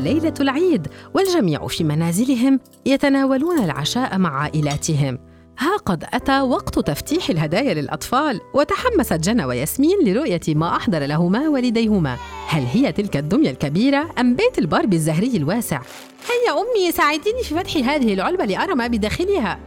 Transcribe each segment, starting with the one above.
ليلة العيد والجميع في منازلهم يتناولون العشاء مع عائلاتهم. ها قد أتى وقت تفتيح الهدايا للأطفال وتحمست جنى وياسمين لرؤية ما أحضر لهما والديهما. هل هي تلك الدمية الكبيرة أم بيت الباربي الزهري الواسع؟ هيا أمي ساعديني في فتح هذه العلبة لأرى ما بداخلها.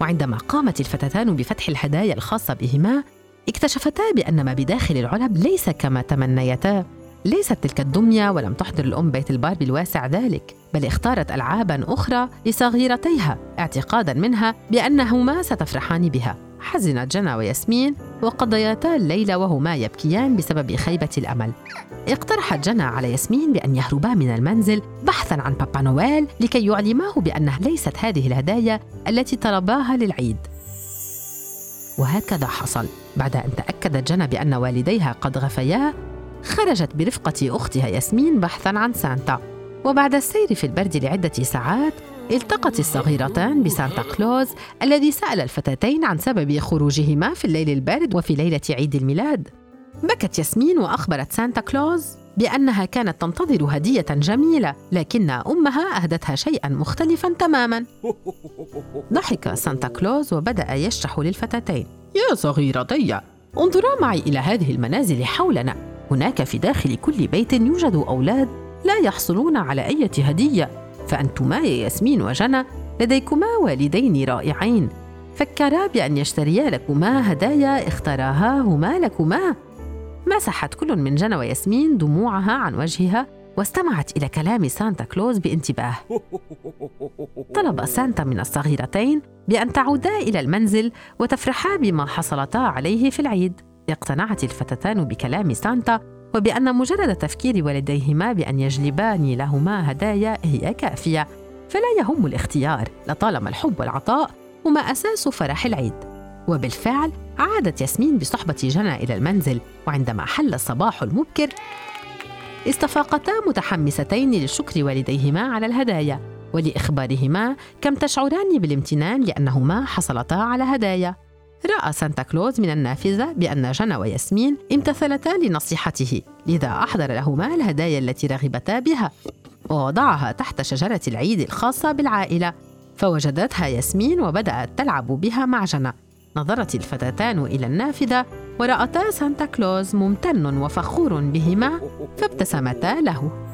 وعندما قامت الفتاتان بفتح الهدايا الخاصة بهما اكتشفتا بأن ما بداخل العلب ليس كما تمنيتا. ليست تلك الدمية ولم تحضر الأم بيت الباربي الواسع ذلك بل اختارت ألعابا أخرى لصغيرتيها اعتقادا منها بأنهما ستفرحان بها. حزنت جنى وياسمين وقضيتا الليل وهما يبكيان بسبب خيبة الأمل. اقترحت جنى على ياسمين بأن يهربا من المنزل بحثا عن بابا نويل لكي يعلماه بأنها ليست هذه الهدايا التي طلباها للعيد. وهكذا حصل. بعد أن تأكدت جنى بأن والديها قد غفيا خرجت برفقة أختها ياسمين بحثا عن سانتا. وبعد السير في البرد لعدة ساعات التقت الصغيرتان بسانتا كلوز الذي سأل الفتاتين عن سبب خروجهما في الليل البارد وفي ليلة عيد الميلاد. بكت ياسمين وأخبرت سانتا كلوز بأنها كانت تنتظر هدية جميلة لكن أمها أهدتها شيئا مختلفا تماما. ضحك سانتا كلوز وبدأ يشرح للفتاتين. يا صغيرتي انظرا معي إلى هذه المنازل حولنا. هناك في داخل كل بيت يوجد أولاد لا يحصلون على أي هدية فأنتما يا ياسمين وجنى لديكما والدين رائعين. فكرا بأن يشتريا لكما هدايا اختاراها هما لكما. مسحت كل من جنى وياسمين دموعها عن وجهها واستمعت إلى كلام سانتا كلوز بانتباه. طلب سانتا من الصغيرتين بأن تعودا إلى المنزل وتفرحا بما حصلتا عليه في العيد. اقتنعت الفتاتان بكلام سانتا وبأن مجرد تفكير والديهما بأن يجلبان لهما هدايا هي كافية فلا يهم الاختيار لطالما الحب والعطاء هما أساس فرح العيد. وبالفعل عادت ياسمين بصحبة جنى إلى المنزل وعندما حل الصباح المبكر استفاقتا متحمستين لشكر والديهما على الهدايا ولإخبارهما كم تشعران بالامتنان لأنهما حصلتا على هدايا. رأى سانتا كلوز من النافذة بأن جنى وياسمين امتثلتا لنصيحته لذا أحضر لهما الهدايا التي رغبتا بها. ووضعها تحت شجرة العيد الخاصة بالعائلة. فوجدتها ياسمين وبدأت تلعب بها مع جنى. نظرت الفتاتان إلى النافذة ورأتا سانتا كلوز ممتن وفخور بهما فابتسمتا له.